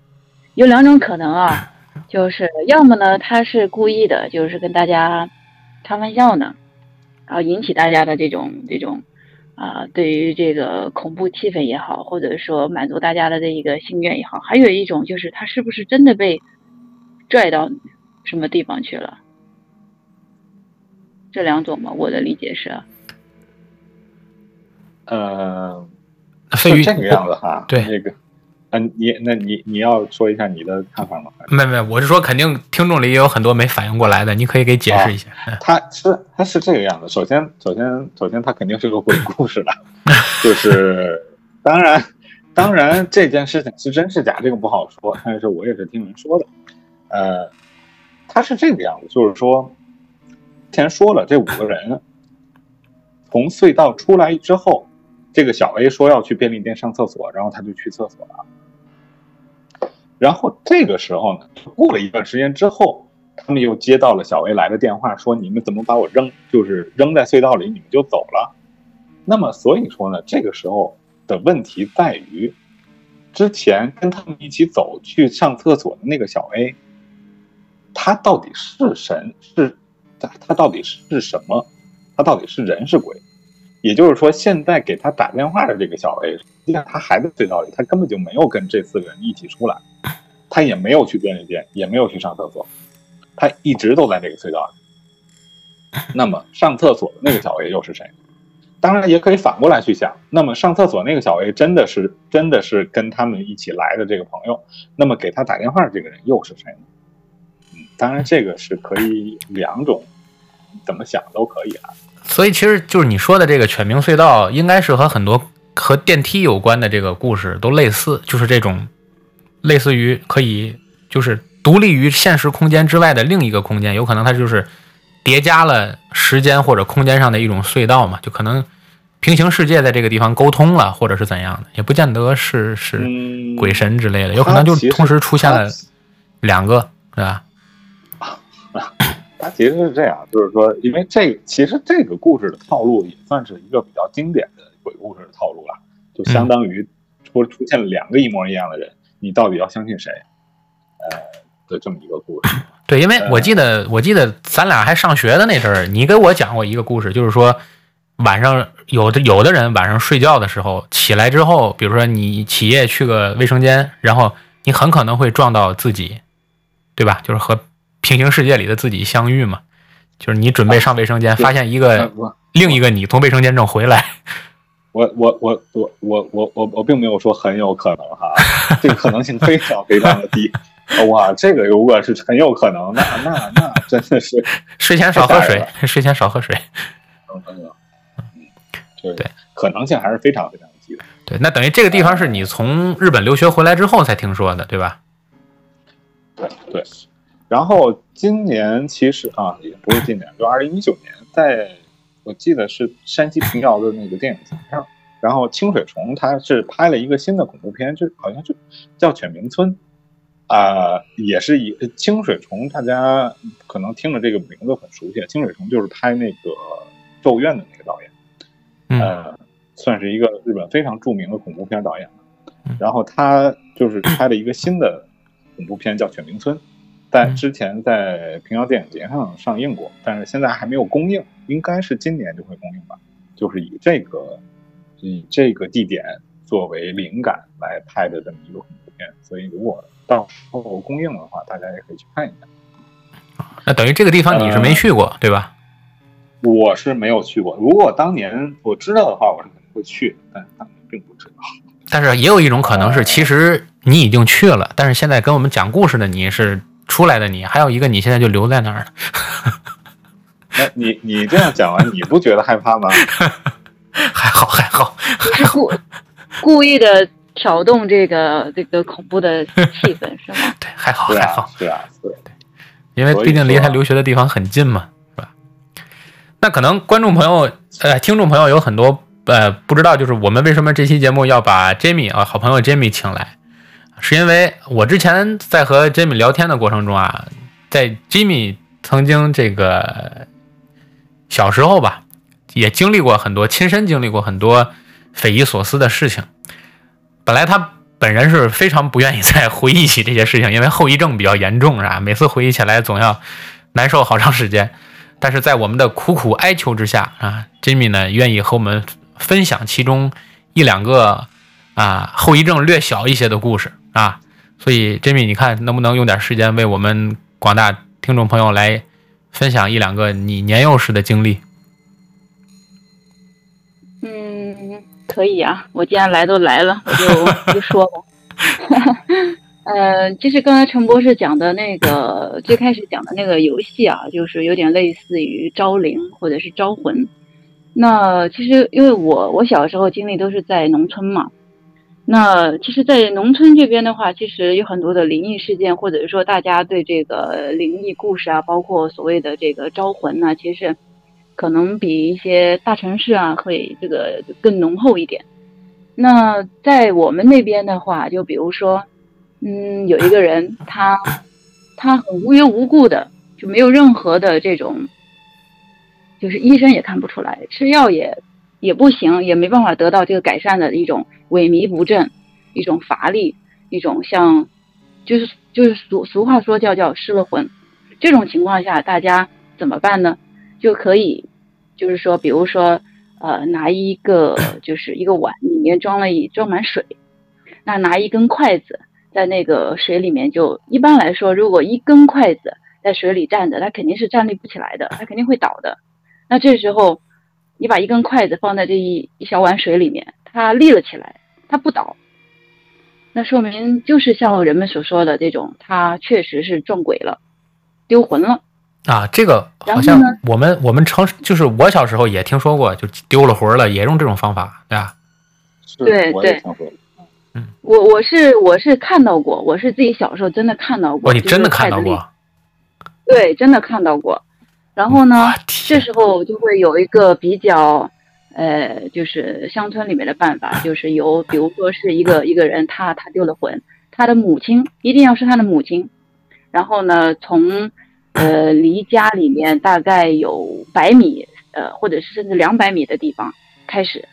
有两种可能啊？就是要么呢，他是故意的，就是跟大家开玩笑呢，然后引起大家的这种这种啊，对于这个恐怖气氛也好，或者说满足大家的这一个心愿也好，还有一种就是他是不是真的被拽到？什么地方去了？这两种吗，我的理解是，呃，是这个样子哈。对，那个，嗯，你那你你要说一下你的看法吗？没没，我是说，肯定听众里也有很多没反应过来的，你可以给解释一下。他是他是这个样子。首先，首先，首先，他肯定是个鬼故事了。就是当然，当然这件事情是真是假，这个不好说。但是我也是听人说的，呃。他是这个样子，就是说，之前说了，这五个人 从隧道出来之后，这个小 A 说要去便利店上厕所，然后他就去厕所了。然后这个时候呢，过了一段时间之后，他们又接到了小 A 来的电话，说你们怎么把我扔，就是扔在隧道里，你们就走了。那么所以说呢，这个时候的问题在于，之前跟他们一起走去上厕所的那个小 A。他到底是神是，他他到底是什么？他到底是人是鬼？也就是说，现在给他打电话的这个小 A，实际上他还在隧道里，他根本就没有跟这四个人一起出来，他也没有去便利店，也没有去上厕所，他一直都在这个隧道里。那么上厕所的那个小 A 又是谁？当然也可以反过来去想，那么上厕所那个小 A 真的是真的是跟他们一起来的这个朋友，那么给他打电话的这个人又是谁呢？嗯，当然这个是可以两种怎么想都可以啊。所以其实就是你说的这个犬鸣隧道，应该是和很多和电梯有关的这个故事都类似，就是这种类似于可以就是独立于现实空间之外的另一个空间，有可能它就是叠加了时间或者空间上的一种隧道嘛，就可能平行世界在这个地方沟通了，或者是怎样的，也不见得是是嗯，鬼神之类的，有可能就同时出现了两个，是吧？它其实是这样，就是说，因为这个其实这个故事的套路也算是一个比较经典的鬼故事的套路了，就相当于出出现了两个一模一样的人，你到底要相信谁？呃的这么一个故事。对，因为我记得，我记得咱俩还上学的那阵儿，你给我讲过一个故事，就是说晚上有的有的人晚上睡觉的时候起来之后，比如说你起夜去个卫生间，然后你很可能会撞到自己，对吧？就是和平行世界里的自己相遇嘛。就是你准备上卫生间，对发现一呃个我另一个你从卫生间正回来，我我我我我我我我并没有说很有可能哈，这个可能性非常非常的低。哇，这个如果是很有可能，那那那真的是 睡前少喝水睡前少喝水。嗯嗯，嗯，对对可能性还是非常非常低的。对，那等于这个地方是你从日本留学回来之后才听说的，对吧？对对，然后今年其实啊，也不是今年，就二零一九年，在我记得是山西平遥的那个电影节上，然后清水虫他是拍了一个新的恐怖片，就好像就叫《犬鸣村》，啊、也是以清水虫，大家可能听着这个名字很熟悉，清水虫就是拍那个《咒怨》的那个导演。嗯呃，算是一个日本非常著名的恐怖片导演嗯。然后他就是拍了一个新的恐怖片，叫《犬鸣村》，在嗯之前在平遥电影节上上映过，但是现在还没有公映，应该是今年就会公映吧。就是以这个以这个地点作为灵感来拍的这么一个恐怖片，所以如果到时候公映的话，大家也可以去看一下。那等于这个地方你是没去过，对吧？我是没有去过，如果当年我知道的话，我是肯定会去的，但是当年并不知道。但是也有一种可能是，其实你已经去了，但是现在跟我们讲故事的你是出来的你，还有一个你现在就留在那儿了。那你你这样讲完，你不觉得害怕吗？还 好还好，是故故意的挑动这个这个恐怖的气氛是吗？对，还好还好，，是啊，对。因为毕竟离他留学的地方很近嘛，是吧？那可能观众朋友呃，听众朋友有很多呃不知道，就是我们为什么这期节目要把 Jamie 啊好朋友 Jamie 请来，是因为我之前在和 Jimmy 聊天的过程中啊，在 Jimmy 曾经这个小时候吧，也经历过很多，亲身经历过很多匪夷所思的事情。本来他本人是非常不愿意再回忆起这些事情，因为后遗症比较严重，是吧？每次回忆起来总要难受好长时间。但是在我们的苦苦哀求之下啊，Jimmy 呢愿意和我们分享其中一两个啊后遗症略小一些的故事啊。所以 Jimmy，你看能不能用点时间为我们广大听众朋友来分享一两个你年幼时的经历？嗯，可以啊，我既然来都来了，我就就说吧。呃，就是刚才陈博士讲的那个最开始讲的那个游戏啊，就是有点类似于招灵或者是招魂。那其实因为我我小时候经历都是在农村嘛，那其实，在农村这边的话，其实有很多的灵异事件，或者是说大家对这个灵异故事啊，包括所谓的这个招魂呢、其实可能比一些大城市啊会这个更浓厚一点。那在我们那边的话，就比如说，嗯，有一个人他他很无缘无故的就没有任何的这种，就是医生也看不出来，吃药也也不行，也没办法得到这个改善的一种萎靡不振，一种乏力，一种像就是就是俗俗话说叫叫失了魂。这种情况下，大家怎么办呢？就可以就是说，比如说呃，拿一个就是一个碗，里面装了一装满水，那拿一根筷子在那个水里面就，一般来说，如果一根筷子在水里站着，它肯定是站立不起来的，它肯定会倒的。那这时候你把一根筷子放在这一一小碗水里面，它立了起来，它不倒，那说明就是像人们所说的这种，它确实是撞鬼了，丢魂了。啊，这个好像我们我们城就是我小时候也听说过，就丢了魂了，也用这种方法，对吧？对对，嗯，我我是我是看到过，我是自己小时候真的看到过。哦，你真的看到过？对，真的看到过。然后呢，这时候就会有一个比较，呃，就是乡村里面的办法，就是由，比如说是一个一个人，他他丢了魂，他的母亲一定要是他的母亲，然后呢，从呃离家里面大概有百米，呃，或者是甚至两百米的地方开始，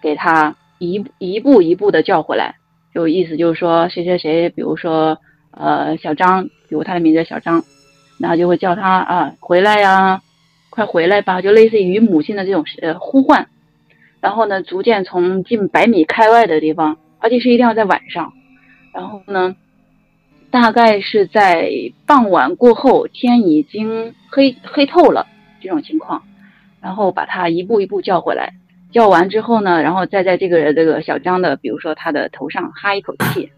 给他一一步一步的叫回来，就意思就是说谁谁谁，比如说呃小张，比如他的名字叫小张。然后就会叫他啊，回来呀，快回来吧，就类似于母亲的这种呃呼唤。然后呢，逐渐从近百米开外的地方，而且是一定要在晚上。然后呢，大概是在傍晚过后，天已经黑黑透了这种情况，然后把他一步一步叫回来。叫完之后呢，然后再在这个这个小张的，比如说他的头上哈一口气，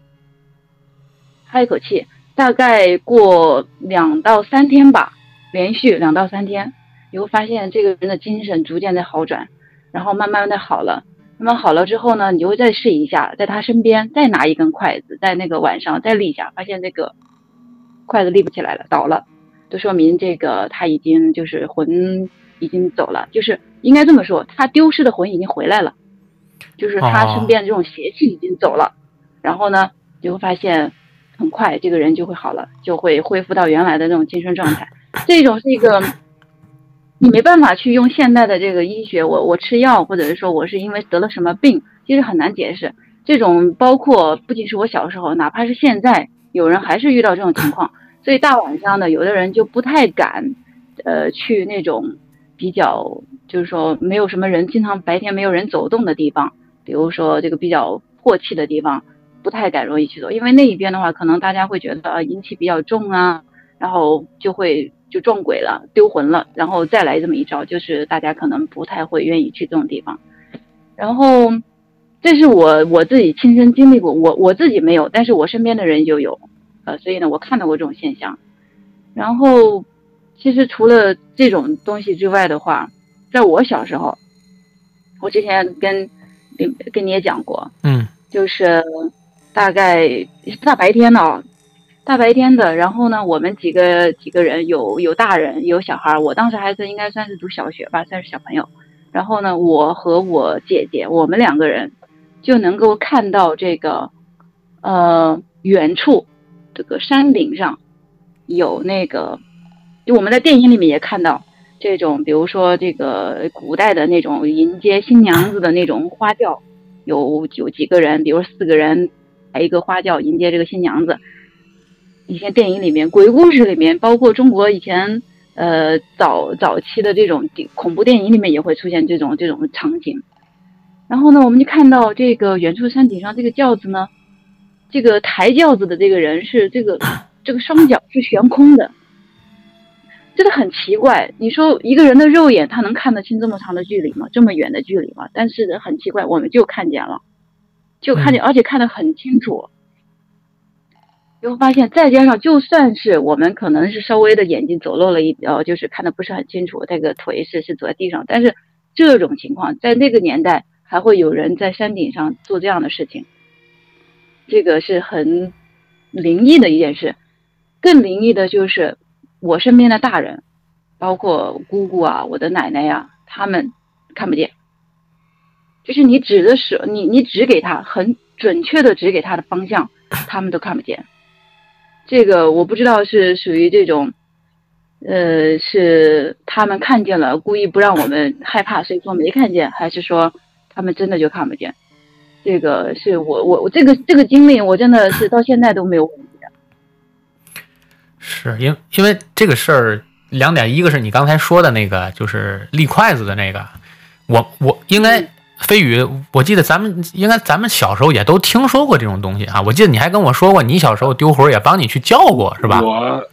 哈一口气。大概过两到三天吧，连续两到三天，你会发现这个人的精神逐渐在好转，然后慢慢的好了。那么好了之后呢，你就会再试一下，在他身边再拿一根筷子，在那个晚上再立一下，发现这个筷子立不起来了，倒了，就说明这个他已经就是魂已经走了，就是应该这么说，他丢失的魂已经回来了，就是他身边的这种邪气已经走了。然后呢，你会发现。很快，这个人就会好了，就会恢复到原来的那种精神状态。这种是一个，你没办法去用现代的这个医学，我我吃药，或者是说我是因为得了什么病，其实很难解释。这种包括不仅是我小时候，哪怕是现在，有人还是遇到这种情况。所以大晚上的，有的人就不太敢，呃，去那种比较，就是说没有什么人，经常白天没有人走动的地方，比如说这个比较破气的地方。不太敢容易去走，因为那一边的话，可能大家会觉得啊阴气比较重啊，然后就会就撞鬼了、丢魂了，然后再来这么一招，就是大家可能不太会愿意去这种地方。然后，这是我我自己亲身经历过，我我自己没有，但是我身边的人就有，呃，所以呢，我看到过这种现象。然后，其实除了这种东西之外的话，在我小时候，我之前跟跟跟你也讲过，嗯，就是。大概大白天的，大白天的，然后呢，我们几个几个人有有大人有小孩，我当时孩子应该算是读小学吧，算是小朋友。然后呢，我和我姐姐，我们两个人就能够看到这个，呃，远处这个山顶上有那个，就我们在电影里面也看到这种，比如说这个古代的那种迎接新娘子的那种花轿，有有几个人，比如四个人。来一个花轿迎接这个新娘子。以前电影里面、鬼故事里面，包括中国以前呃早早期的这种恐怖电影里面，也会出现这种这种场景。然后呢，我们就看到这个远处山顶上这个轿子呢，这个抬轿子的这个人是这个 这个双脚是悬空的，真的很奇怪。你说一个人的肉眼他能看得清这么长的距离吗？这么远的距离吗？但是很奇怪，我们就看见了。就看见，而且看得很清楚。就会发现，再加上，就算是我们可能是稍微的眼睛走漏了一呃，就是看的不是很清楚，那个腿是是走在地上，但是这种情况在那个年代还会有人在山顶上做这样的事情，这个是很灵异的一件事。更灵异的就是我身边的大人，包括姑姑啊、我的奶奶呀，他们看不见。就是你指的是你，你指给他很准确的指给他的方向，他们都看不见。这个我不知道是属于这种，呃，是他们看见了，故意不让我们害怕，所以说没看见，还是说他们真的就看不见？这个是我我我这个这个经历，我真的是到现在都没有忘记。是因因为这个事儿两点，一个是你刚才说的那个，就是立筷子的那个，我我应该。飞宇，我记得咱们应该咱们小时候也都听说过这种东西啊。我记得你还跟我说过，你小时候丢魂也帮你去叫过，是吧？我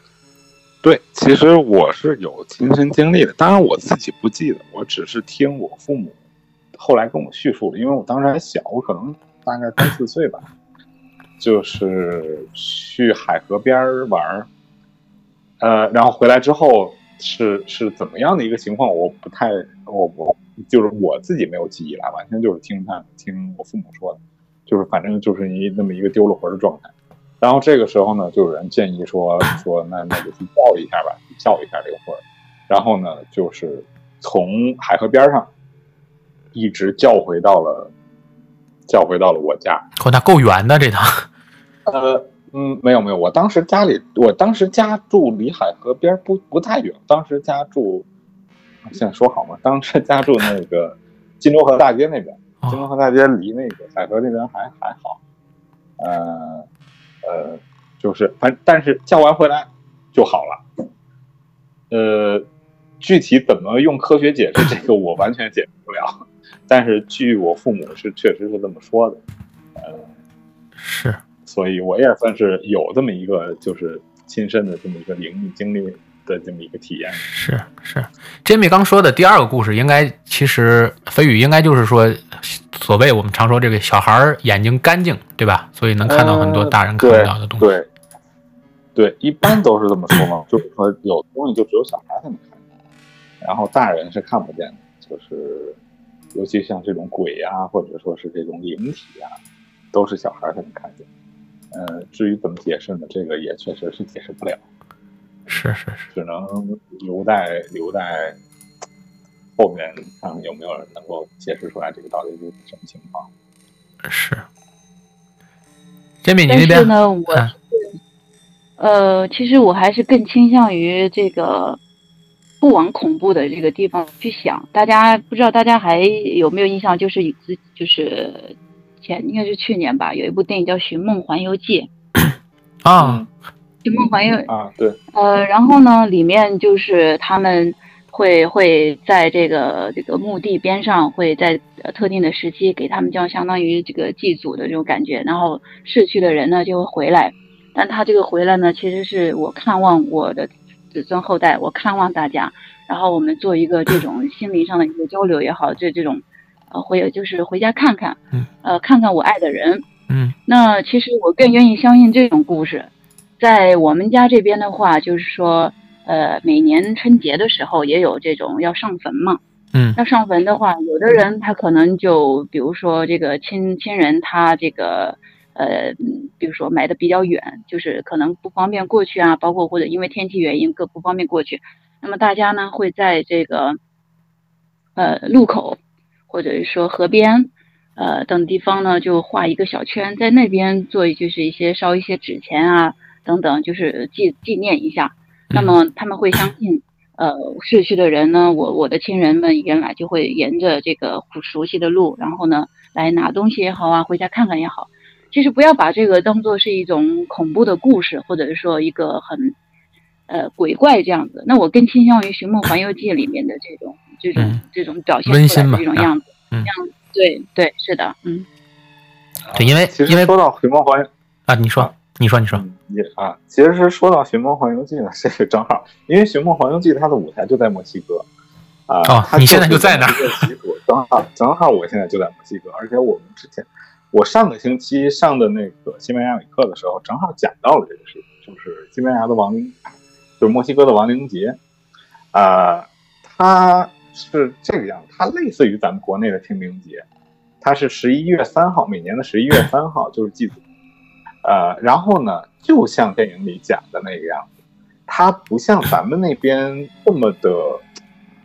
对，其实我是有亲身经历的，当然我自己不记得，我只是听我父母后来跟我叙述的，因为我当时还小，我可能大概三四岁吧，就是去海河边玩儿，呃，然后回来之后是是怎么样的一个情况，我不太，我我就是我自己没有记忆了，完全就是听他听我父母说的，就是反正就是一那么一个丢了魂的状态。然后这个时候呢，就有人建议说说那那就去叫一下吧，叫一下这个魂儿。然后呢，就是从海河边上一直叫回到了叫回到了我家。哦，那够远的这趟。呃，嗯，没有没有，我当时家里，我当时家住离海河边不不太远，当时家住，现在说好吗？当时家住那个金州河大街那边，金州河大街离那个海河那边还还好，呃。呃，就是反，但是叫完回来就好了。呃，具体怎么用科学解释这个，我完全解释不了。但是据我父母是确实是这么说的。呃，是，所以我也算是有这么一个，就是亲身的这么一个灵异经历的这么一个体验。是是，Jimmy 刚说的第二个故事，应该其实飞宇应该就是说。所谓我们常说这个小孩眼睛干净，对吧？所以能看到很多大人看不到的东西。对，对，一般都是这么说嘛，就是说有东西就只有小孩才能看见，然后大人是看不见的。就是尤其像这种鬼啊，或者说是这种灵体啊，都是小孩才能看见。呃，至于怎么解释呢？这个也确实是解释不了。是是是，只能留待留待。后面看看有没有人能够解释出来这个到底是什么情况？是，煎饼，你那边呢？我呃，其实我还是更倾向于这个不往恐怖的这个地方去想。大家不知道大家还有没有印象？就是就是前应该是去年吧，有一部电影叫《寻梦环游记》啊，《寻梦环游》啊，对，呃，然后呢，里面就是他们。会会在这个这个墓地边上，会在特定的时期给他们这样相当于这个祭祖的这种感觉，然后逝去的人呢就会回来，但他这个回来呢，其实是我看望我的子孙后代，我看望大家，然后我们做一个这种心灵上的一个交流也好，这这种呃回就是回家看看，呃看看我爱的人，嗯，那其实我更愿意相信这种故事，在我们家这边的话，就是说。呃，每年春节的时候也有这种要上坟嘛。嗯，要上坟的话，有的人他可能就，比如说这个亲亲人，他这个呃，比如说埋的比较远，就是可能不方便过去啊，包括或者因为天气原因各不方便过去。那么大家呢会在这个呃路口或者是说河边呃等地方呢就画一个小圈，在那边做就是一些烧一些纸钱啊等等，就是纪纪念一下。那么他们会相信，呃，逝去的人呢，我我的亲人们原来就会沿着这个熟悉的路，然后呢，来拿东西也好啊，回家看看也好。其实不要把这个当做是一种恐怖的故事，或者是说一个很，呃，鬼怪这样子。那我更倾向于《寻梦环游记》里面的这种这种这种表现出来的这种样子。嗯，对对是的，嗯。对，因为因为说到《寻梦环游》啊，你说。你说，你说，你啊，其实是说到《寻梦环游记》呢，这个正好，因为《寻梦环游记》它的舞台就在墨西哥，啊，哦，你现在就在那儿，正好正好，我现在就在墨西哥，而且我们之前，我上个星期上的那个西班牙语课的时候，正好讲到了这个事情，就是西班牙的亡灵，就是墨西哥的亡灵节，啊，它是这个样子，它类似于咱们国内的清明节，它是十一月三号，每年的十一月三号就是祭祖。呃，然后呢，就像电影里讲的那个样子，它不像咱们那边这么的，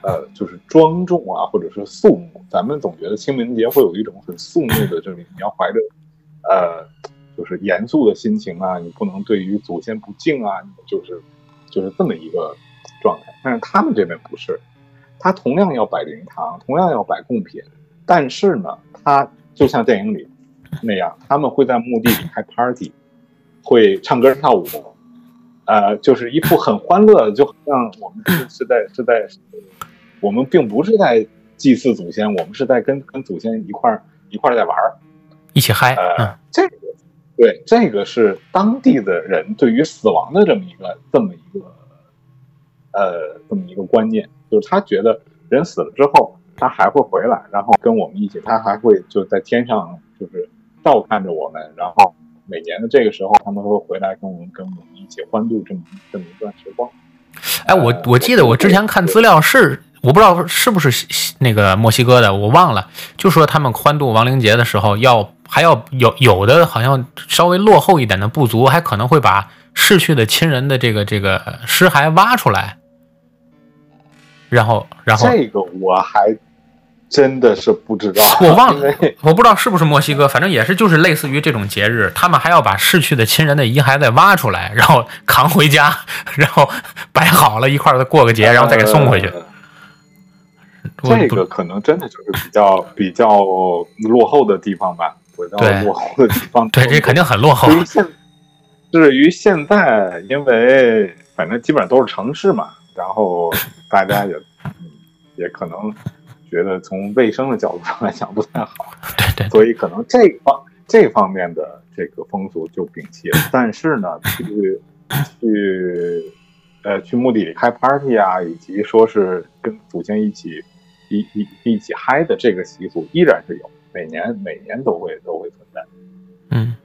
呃，就是庄重啊，或者是肃穆。咱们总觉得清明节会有一种很肃穆的，就是你要怀着，呃，就是严肃的心情啊，你不能对于祖先不敬啊，就是就是这么一个状态。但是他们这边不是，他同样要摆灵堂，同样要摆贡品，但是呢，他就像电影里。那样，他们会在墓地里开 party，会唱歌跳舞，呃，就是一副很欢乐，就好像我们是是在是在，我们并不是在祭祀祖先，我们是在跟跟祖先一块儿一块儿在玩儿，一起嗨。呃，这个对，这个是当地的人对于死亡的这么一个这么一个呃这么一个观念，就是他觉得人死了之后他还会回来，然后跟我们一起，他还会就在天上就是照看着我们，然后每年的这个时候他们会回来跟我们跟我们一起欢度这么这么一段时光。哎，我我记得我之前看资料是，我不知道是不是那个墨西哥的，我忘了。就说他们欢度亡灵节的时候，要还要有有的好像稍微落后一点的部族，还可能会把逝去的亲人的这个这个尸骸挖出来，然后然后这个我还真的是不知道，我忘了，我不知道是不是墨西哥，反正也是就是类似于这种节日，他们还要把逝去的亲人的遗骸再挖出来，然后扛回家，然后摆好了一块儿再过个节，然后再给送回去。呃这个可能真的就是比较比较落后的地方吧，比较对落后的地方。对，这肯定很落后。至于现在，因为反正基本上都是城市嘛，然后大家也嗯也可能觉得从卫生的角度上来讲不太好，对对所以可能这方这方面的这个风俗就摒弃了。但是呢，去去呃去墓地里开 party 啊，以及说是跟祖先一起一一一起嗨的这个习俗依然是有，每年每年都会都会存在。嗯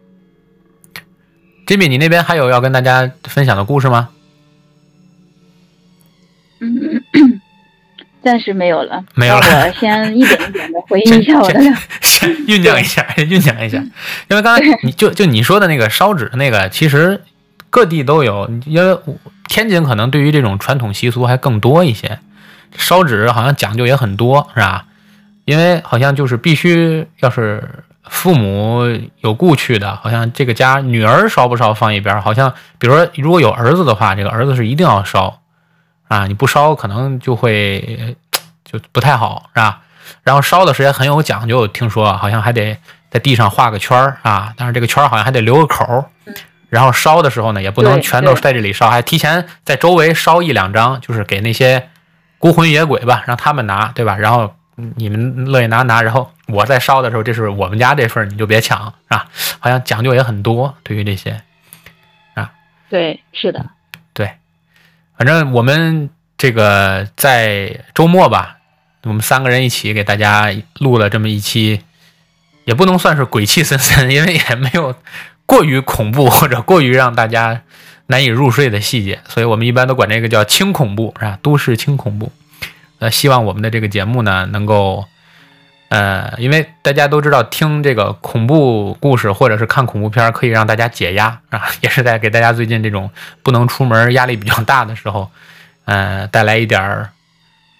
，Jimmy，你那边还有要跟大家分享的故事吗？暂时没有了，没有了我先一点一点的回忆一下我的两先酝酿一下，先 酝酿一下，因为刚才你就就你说的那个烧纸那个，其实各地都有，因为天津可能对于这种传统习俗还更多一些，烧纸好像讲究也很多，是吧？因为好像就是必须要是父母有故去的，好像这个家女儿烧不烧放一边儿，好像比如说如果有儿子的话，这个儿子是一定要烧啊，你不烧可能就会就不太好，是吧？然后烧的时间很有讲究，听说好像还得在地上画个圈儿啊，但是这个圈儿好像还得留个口儿。然后烧的时候呢，也不能全都对在这里烧，还提前在周围烧一两张，就是给那些孤魂野鬼吧，让他们拿，对吧？然后嗯你们乐意拿拿，然后我在烧的时候，这是我们家这份儿，你就别抢，是吧？好像讲究也很多，对于这些。啊对，是的，对，反正我们这个在周末吧，我们三个人一起给大家录了这么一期，也不能算是鬼气森森，因为也没有过于恐怖或者过于让大家难以入睡的细节，所以我们一般都管这个叫轻恐怖，是吧？都市轻恐怖。呃，希望我们的这个节目呢，能够，呃，因为大家都知道，听这个恐怖故事或者是看恐怖片可以让大家解压啊，也是在给大家最近这种不能出门、压力比较大的时候，呃，带来一点儿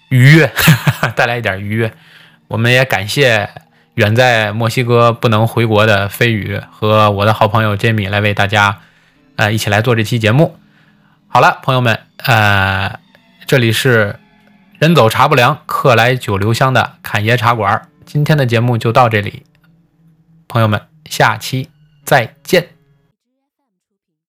愉悦，带来一点愉悦。我们也感谢远在墨西哥不能回国的飞宇和我的好朋友杰米来为大家，呃，一起来做这期节目。好了，朋友们，呃，这里是人走茶不凉，客来酒留香的侃爷茶馆。今天的节目就到这里，朋友们，下期再见。